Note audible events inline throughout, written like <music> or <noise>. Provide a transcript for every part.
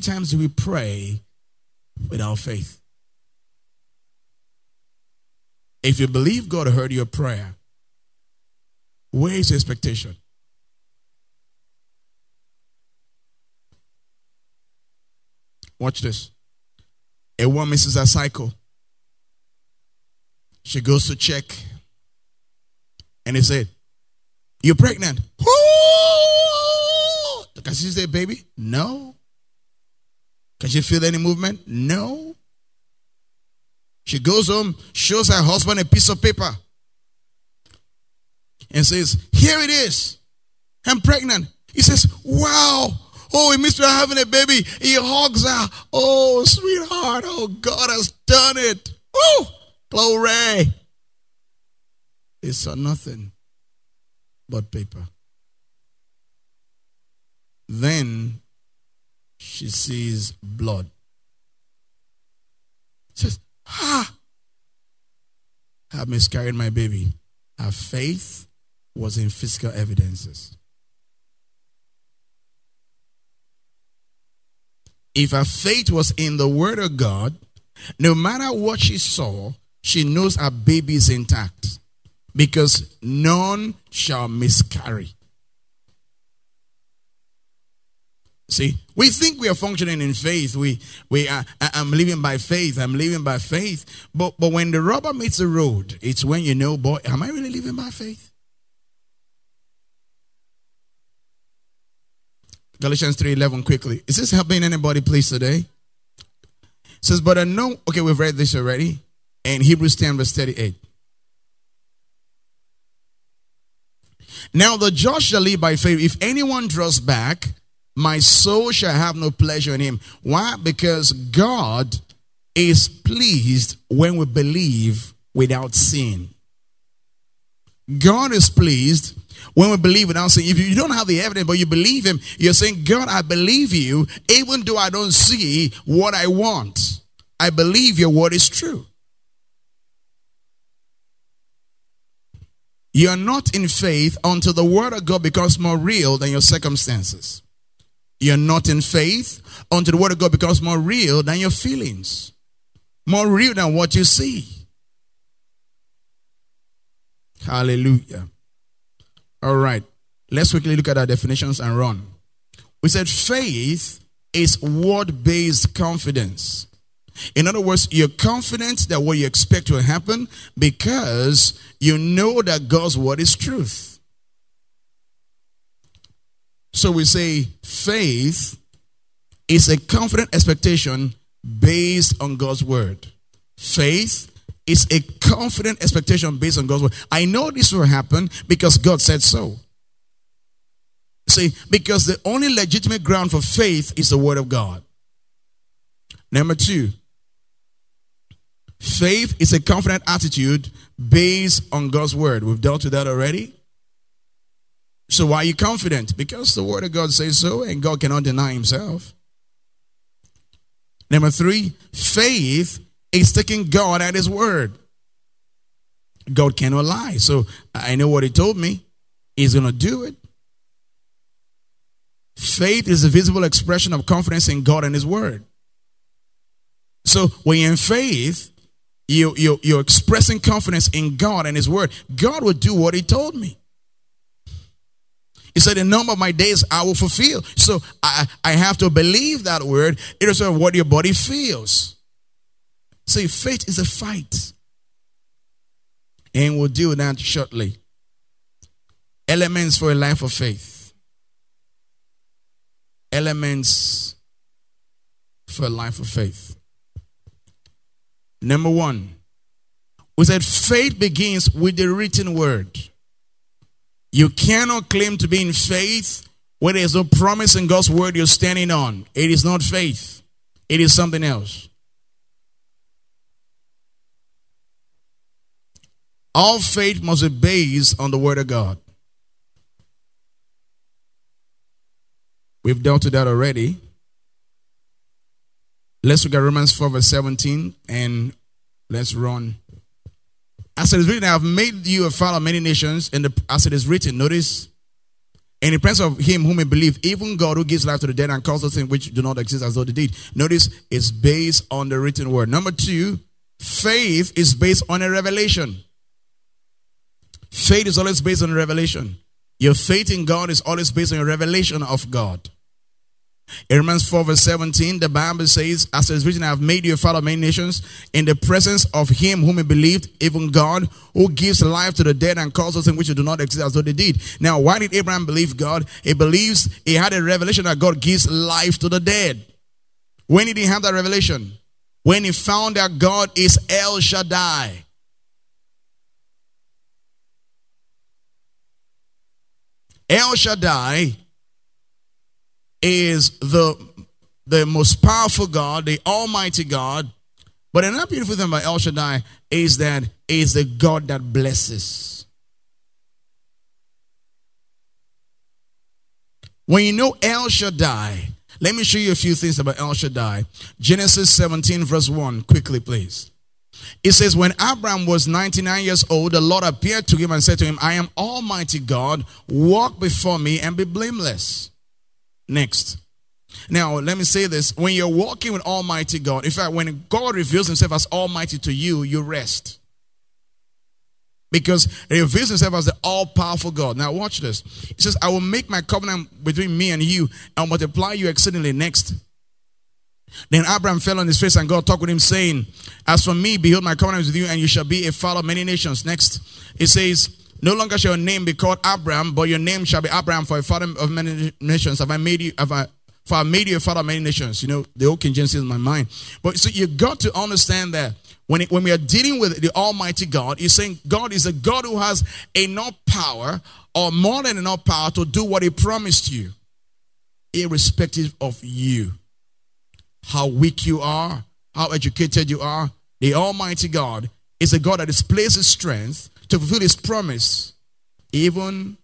times do we pray without faith? If you believe God heard your prayer, where is your expectation? Watch this. A woman misses a cycle. She goes to check. And he said, You're pregnant. <laughs> Can she say, baby? No. Can she feel any movement? No. She goes home, shows her husband a piece of paper, and says, Here it is. I'm pregnant. He says, Wow. Oh, it means we're having a baby. He hugs her. Oh, sweetheart. Oh, God has done it. Oh, glory. Saw nothing but paper. Then she sees blood. Says, Ha! I miscarried my baby. Her faith was in physical evidences. If her faith was in the Word of God, no matter what she saw, she knows her baby is intact because none shall miscarry. See, we think we are functioning in faith. We, we are, I'm living by faith. I'm living by faith. But, but when the rubber meets the road, it's when you know, boy, am I really living by faith? Galatians 3.11 quickly. Is this helping anybody please today? It says, but I know, okay, we've read this already. And Hebrews 10 verse 38. Now the just shall live by faith. If anyone draws back, my soul shall have no pleasure in him. Why? Because God is pleased when we believe without sin. God is pleased when we believe without sin. If you don't have the evidence, but you believe Him, you're saying, God, I believe you, even though I don't see what I want. I believe your word is true. You are not in faith until the word of God becomes more real than your circumstances. You're not in faith until the word of God becomes more real than your feelings, more real than what you see. Hallelujah. All right. Let's quickly look at our definitions and run. We said faith is word based confidence. In other words, you're confident that what you expect will happen because you know that God's word is truth. So we say faith is a confident expectation based on God's word. Faith is a confident expectation based on God's word. I know this will happen because God said so. See, because the only legitimate ground for faith is the word of God. Number two, faith is a confident attitude based on God's word. We've dealt with that already. So why are you confident? Because the word of God says so and God cannot deny himself. Number three, faith is taking God at his word. God cannot lie. So I know what he told me. He's going to do it. Faith is a visible expression of confidence in God and his word. So when you're in faith, you, you, you're expressing confidence in God and his word. God will do what he told me. He said, The number of my days I will fulfill. So I, I have to believe that word, irrespective of what your body feels. See, faith is a fight. And we'll deal with that shortly. Elements for a life of faith. Elements for a life of faith. Number one, we said faith begins with the written word. You cannot claim to be in faith when there's no promise in God's word you're standing on. It is not faith, it is something else. All faith must be based on the Word of God. We've dealt with that already. Let's look at Romans 4, verse 17, and let's run. As it is written, I have made you a father of many nations, and as it is written, notice, In the presence of him whom he believe, even God who gives life to the dead and those things which do not exist as though they did. Notice it's based on the written word. Number two, faith is based on a revelation. Faith is always based on revelation. Your faith in God is always based on a revelation of God. Romans 4, verse 17, the Bible says, As it is written, I have made you a father of many nations in the presence of him whom he believed, even God, who gives life to the dead and us in which do not exist as though they did. Now, why did Abraham believe God? He believes he had a revelation that God gives life to the dead. When did he have that revelation? When he found that God is El Shaddai. El Shaddai is the, the most powerful God, the Almighty God. But another beautiful thing about El Shaddai is that is the God that blesses. When you know El Shaddai, let me show you a few things about El Shaddai. Genesis 17, verse 1, quickly, please. It says, When Abraham was 99 years old, the Lord appeared to him and said to him, I am Almighty God, walk before me and be blameless. Next. Now, let me say this. When you're walking with Almighty God, in fact, when God reveals himself as Almighty to you, you rest. Because he reveals himself as the all powerful God. Now, watch this. He says, I will make my covenant between me and you and multiply you exceedingly. Next. Then Abraham fell on his face and God talked with him, saying, As for me, behold, my covenant is with you, and you shall be a father of many nations. Next, it says, no longer shall your name be called Abraham, but your name shall be Abraham for a father of many nations. Have I made you, have I, for I made you a father of many nations? You know, the old King James is in my mind. But so you got to understand that when, it, when we are dealing with the Almighty God, He's saying God is a God who has enough power or more than enough power to do what He promised you, irrespective of you. How weak you are, how educated you are, the Almighty God is a God that displays His strength to fulfill his promise, even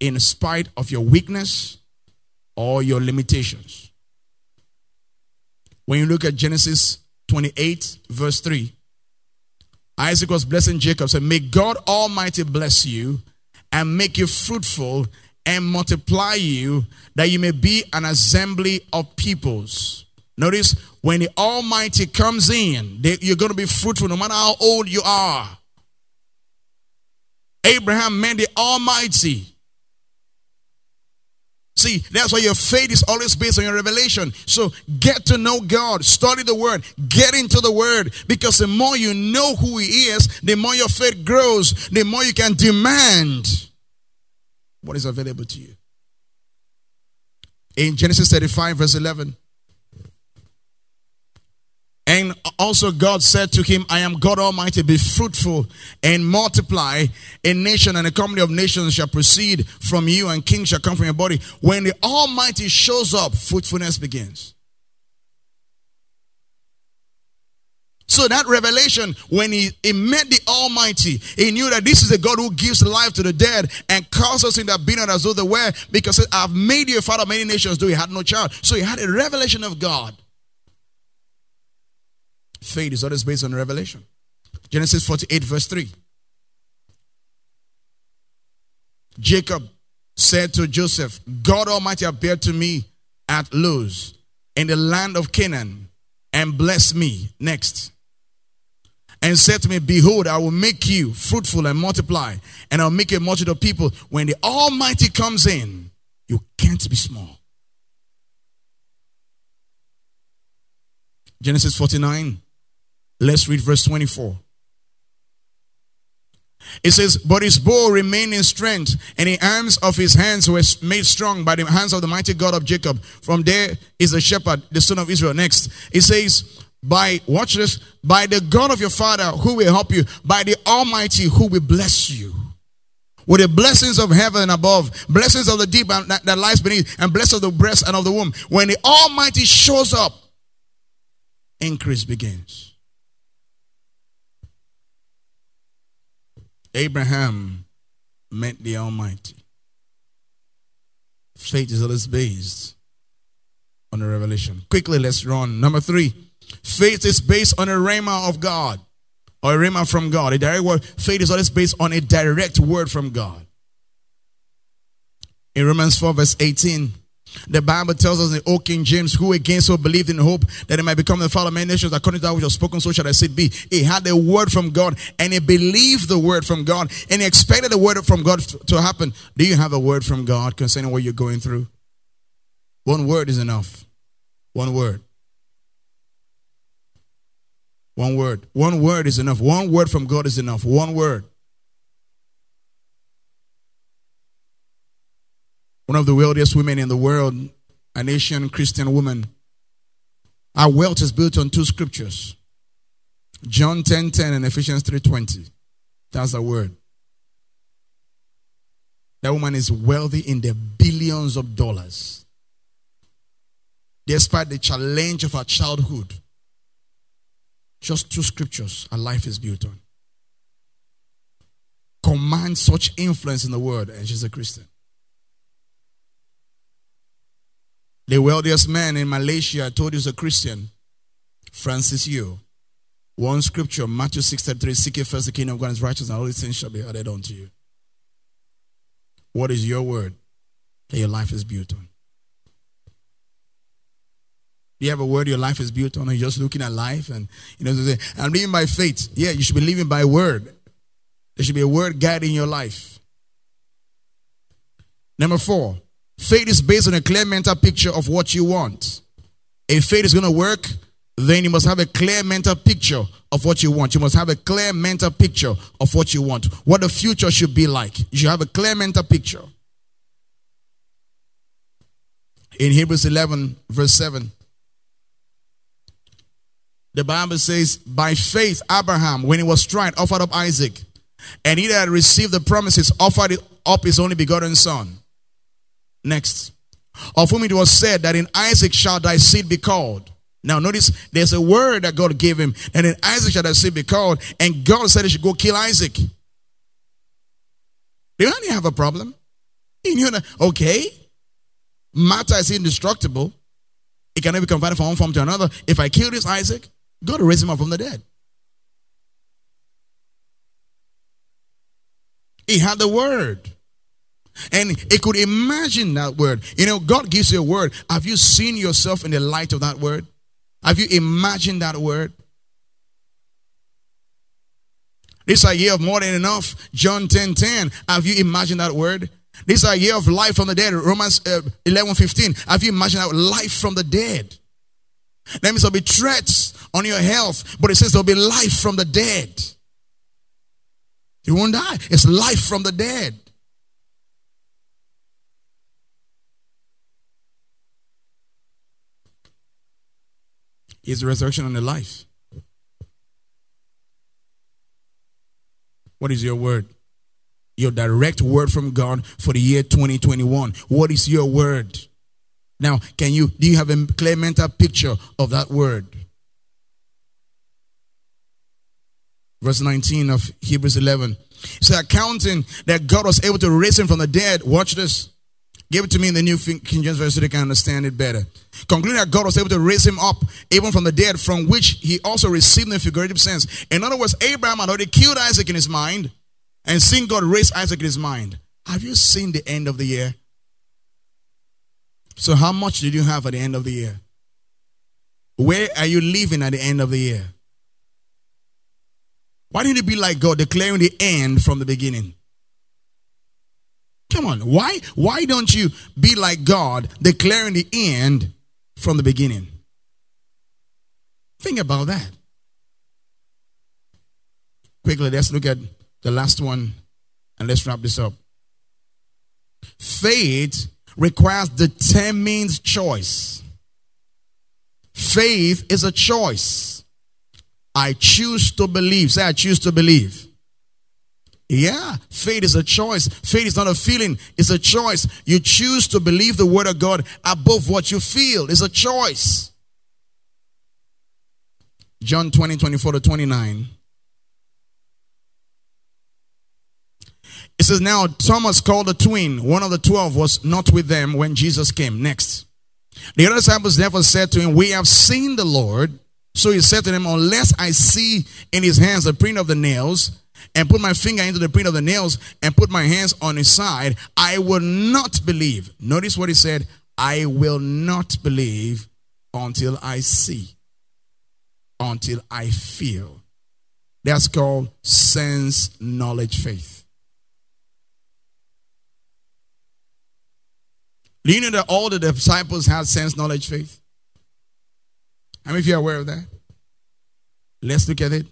in spite of your weakness or your limitations. When you look at Genesis 28, verse 3, Isaac was blessing Jacob, said, May God Almighty bless you and make you fruitful and multiply you, that you may be an assembly of peoples. Notice when the Almighty comes in, you're going to be fruitful no matter how old you are. Abraham meant the Almighty. See, that's why your faith is always based on your revelation. So get to know God, study the Word, get into the Word, because the more you know who He is, the more your faith grows, the more you can demand what is available to you. In Genesis 35, verse 11, and also God said to him, I am God Almighty, be fruitful and multiply. A nation and a company of nations shall proceed from you, and kings shall come from your body. When the Almighty shows up, fruitfulness begins. So that revelation, when he, he met the Almighty, he knew that this is a God who gives life to the dead and calls us in that being as though they were, because I've made you a father of many nations, though he had no child. So he had a revelation of God. Faith is always based on revelation. Genesis 48, verse 3. Jacob said to Joseph, God Almighty appeared to me at Luz in the land of Canaan and blessed me. Next. And said to me, Behold, I will make you fruitful and multiply, and I'll make a multitude of people. When the Almighty comes in, you can't be small. Genesis 49, Let's read verse 24. It says, But his bow remained in strength, and the arms of his hands were made strong by the hands of the mighty God of Jacob. From there is the shepherd, the son of Israel. Next, it says, By, watch this, by the God of your father who will help you, by the Almighty who will bless you. With the blessings of heaven above, blessings of the deep that, that lies beneath, and blessings of the breast and of the womb. When the Almighty shows up, increase begins. Abraham met the Almighty. Faith is always based on a revelation. Quickly, let's run. Number three, faith is based on a rhema of God or a rhema from God. A direct word. Faith is always based on a direct word from God. In Romans 4, verse 18, the Bible tells us in O King James, who again so believed in hope that he might become the father of many nations, according to that which was spoken, so shall I it be. He had a word from God and he believed the word from God and he expected the word from God to happen. Do you have a word from God concerning what you're going through? One word is enough. One word. One word. One word is enough. One word from God is enough. One word. One of the wealthiest women in the world, an Asian Christian woman. Our wealth is built on two scriptures. John 10 10 and Ephesians 3 20. That's the word. That woman is wealthy in the billions of dollars. Despite the challenge of her childhood, just two scriptures, her life is built on. Command such influence in the world, and she's a Christian. The wealthiest man in Malaysia, I told you, is a Christian, Francis Yeoh. One scripture, Matthew 6 33, seek ye first the kingdom of God and his righteousness, and all these things shall be added unto you. What is your word that your life is built on? Do you have a word your life is built on? Or you're just looking at life and you know, say, I'm living by faith. Yeah, you should be living by word. There should be a word guiding your life. Number four, faith is based on a clear mental picture of what you want. If faith is going to work, then you must have a clear mental picture of what you want. You must have a clear mental picture of what you want, what the future should be like. You should have a clear mental picture. In Hebrews 11, verse 7, the Bible says, by faith, Abraham, when he was tried, offered up Isaac. And he that received the promises offered up his only begotten son. Next. Of whom it was said that in Isaac shall thy seed be called. Now notice there's a word that God gave him, and in Isaac shall thy seed be called, and God said he should go kill Isaac. Do you only have a problem? <laughs> You know, okay, matter is indestructible. It cannot be converted from one form to another. If I kill this Isaac, God will raise him up from the dead. He had the word. And he could imagine that word. You know, God gives you a word. Have you seen yourself in the light of that word? Have you imagined that word? This idea of more than enough. John 10 10. Have you imagined that word? This idea of life from the dead. Romans uh, 11 15. Have you imagined that life from the dead? That means there'll be threats on your health, but it says there'll be life from the dead. You won't die. It's life from the dead. Is the resurrection and the life. What is your word? Your direct word from God for the year 2021. What is your word? Now, can you do you have a clear mental picture of that word? Verse 19 of Hebrews 11. So accounting that God was able to raise him from the dead. Watch this. Give it to me in the New King James Version so they can understand it better. Concluding that God was able to raise him up even from the dead, from which he also received a figurative sense. In other words, Abraham had already killed Isaac in his mind and seen God raise Isaac in his mind. Have you seen the end of the year? So, how much did you have at the end of the year? Where are you living at the end of the year? Why didn't you be like God, declaring the end from the beginning? Come on, why why don't you be like God, declaring the end from the beginning? Think about that. Quickly, let's look at the last one and let's wrap this up. Faith requires determined choice. Faith is a choice. I choose to believe. Say, I choose to believe. Yeah, faith is a choice. Faith is not a feeling, it's a choice. You choose to believe the word of God above what you feel. It's a choice. John 20, 24 to 29. It says, Now Thomas called the twin, one of the twelve, was not with them when Jesus came. Next. The other disciples therefore said to him, We have seen the Lord. So he said to them, Unless I see in his hands the print of the nails, and put my finger into the print of the nails and put my hands on his side, I will not believe. Notice what he said I will not believe until I see, until I feel. That's called sense knowledge faith. Do you know that all the disciples had sense knowledge faith? How many of you are aware of that? Let's look at it.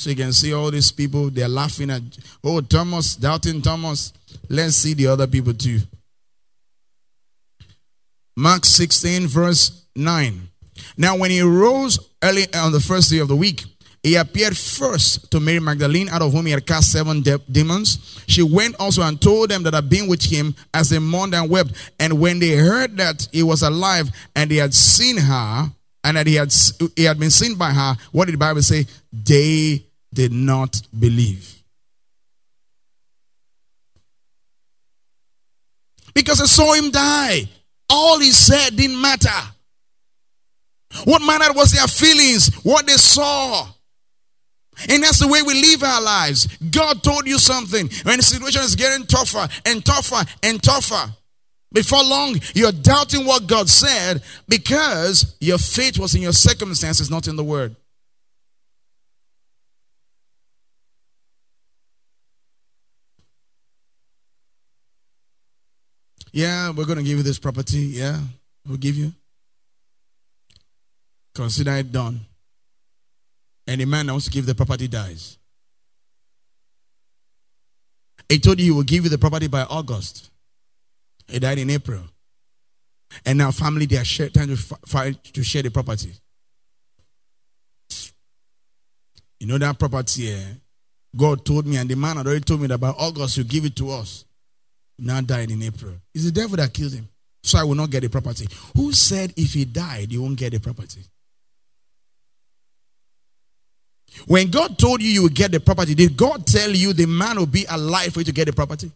So you can see all these people, they're laughing at, oh, Thomas, doubting Thomas. Let's see the other people too. Mark 16, verse 9. Now, when he rose early on the first day of the week, he appeared first to Mary Magdalene, out of whom he had cast seven de- demons. She went also and told them that had been with him as they mourned and wept. And when they heard that he was alive and they had seen her, and that he had, he had been seen by her, what did the Bible say? They did not believe. Because they saw him die. All he said didn't matter. What mattered was their feelings, what they saw. And that's the way we live our lives. God told you something. When the situation is getting tougher and tougher and tougher, before long, you're doubting what God said because your faith was in your circumstances, not in the word. Yeah, we're going to give you this property. Yeah, we'll give you. Consider it done. And the man that wants to give the property dies. He told you he will give you the property by August. He died in April. And now family they are share, trying to fight to share the property. You know that property, eh? God told me, and the man had already told me that by August you give it to us. Now died in April. It's the devil that killed him. So I will not get the property. Who said if he died, you won't get the property? When God told you you would get the property, did God tell you the man will be alive for you to get the property?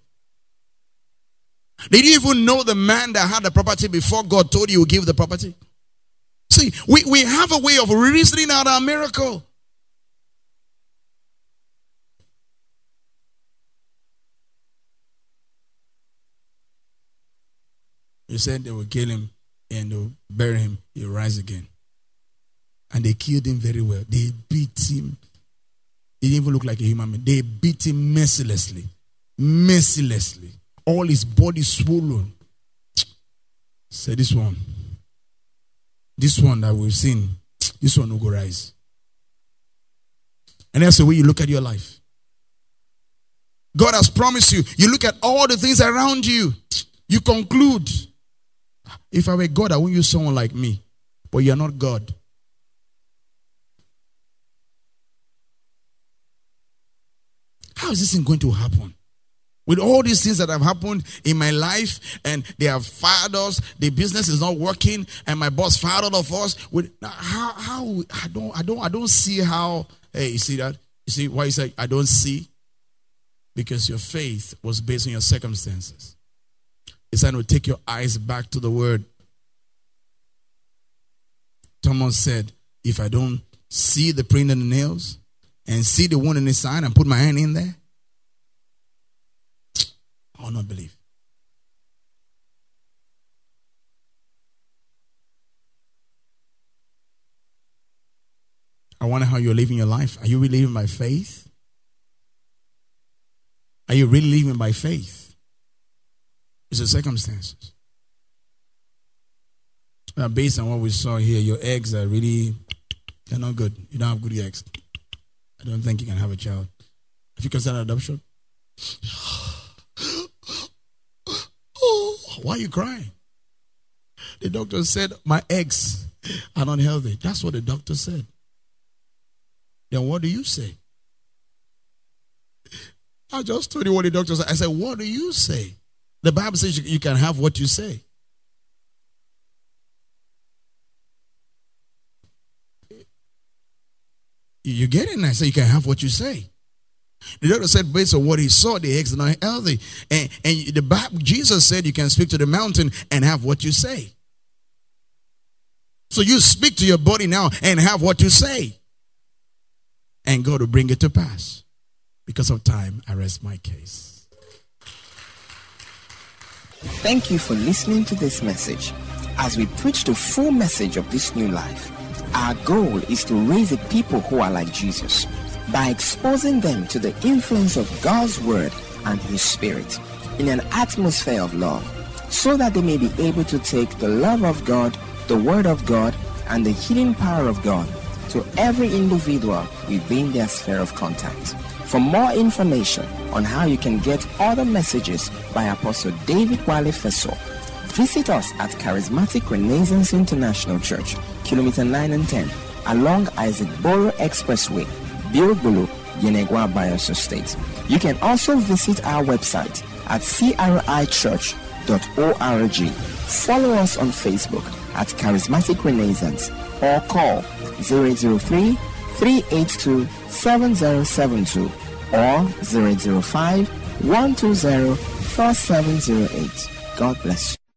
Did you even know the man that had the property before God told you would give the property? See, we, we have a way of reasoning out our miracle. He said they will kill him and they'll bury him, he'll rise again. And they killed him very well. They beat him. He didn't even look like a human being. They beat him mercilessly. Mercilessly. All his body swollen. Say this one. This one that we've seen, this one will go rise. And that's the way you look at your life. God has promised you. You look at all the things around you. You conclude, if I were God, I wouldn't use someone like me. But you're not God. How is this thing going to happen? With all these things that have happened in my life, and they have fired us, the business is not working, and my boss fired all of us. With how how I don't I don't I don't see how hey you see that? You see why you say I don't see? Because your faith was based on your circumstances. It's time to take your eyes back to the word. Thomas said, if I don't see the print in the nails and see the wound in his side and put my hand in there, I will not believe. I wonder how you're living your life. Are you really living by faith? Are you really living by faith? It's the circumstances. Now, based on what we saw here, your eggs are really they're not good. You don't have good eggs. I don't think you can have a child. Have you considered adoption? <gasps> Why are you crying? The doctor said, My eggs are not healthy. That's what the doctor said. Then what do you say? I just told you what the doctor said. I said, What do you say? The Bible says you, can have what you say. You get it? And I say you can have what you say. The doctor said, based on what he saw, the eggs are not healthy. And, and the Bible, Jesus said you can speak to the mountain and have what you say. So you speak to your body now and have what you say. And God will bring it to pass. Because of time, I rest my case. Thank you for listening to this message. As we preach the full message of this new life, our goal is to raise a people who are like Jesus by exposing them to the influence of God's Word and His Spirit in an atmosphere of love so that they may be able to take the love of God, the Word of God, and the healing power of God to every individual within their sphere of contact. For more information on how you can get other messages by Apostle David Wale Feso, visit us at Charismatic Renaissance International Church, Kilometer 9 and 10, along Isaac Boro Expressway, Biogbolo, Yenagoa Bayelsa State. You can also visit our website at crichurch.org. Follow us on Facebook at Charismatic Renaissance or call 003 382 7072 or 005 120 4708. God bless you.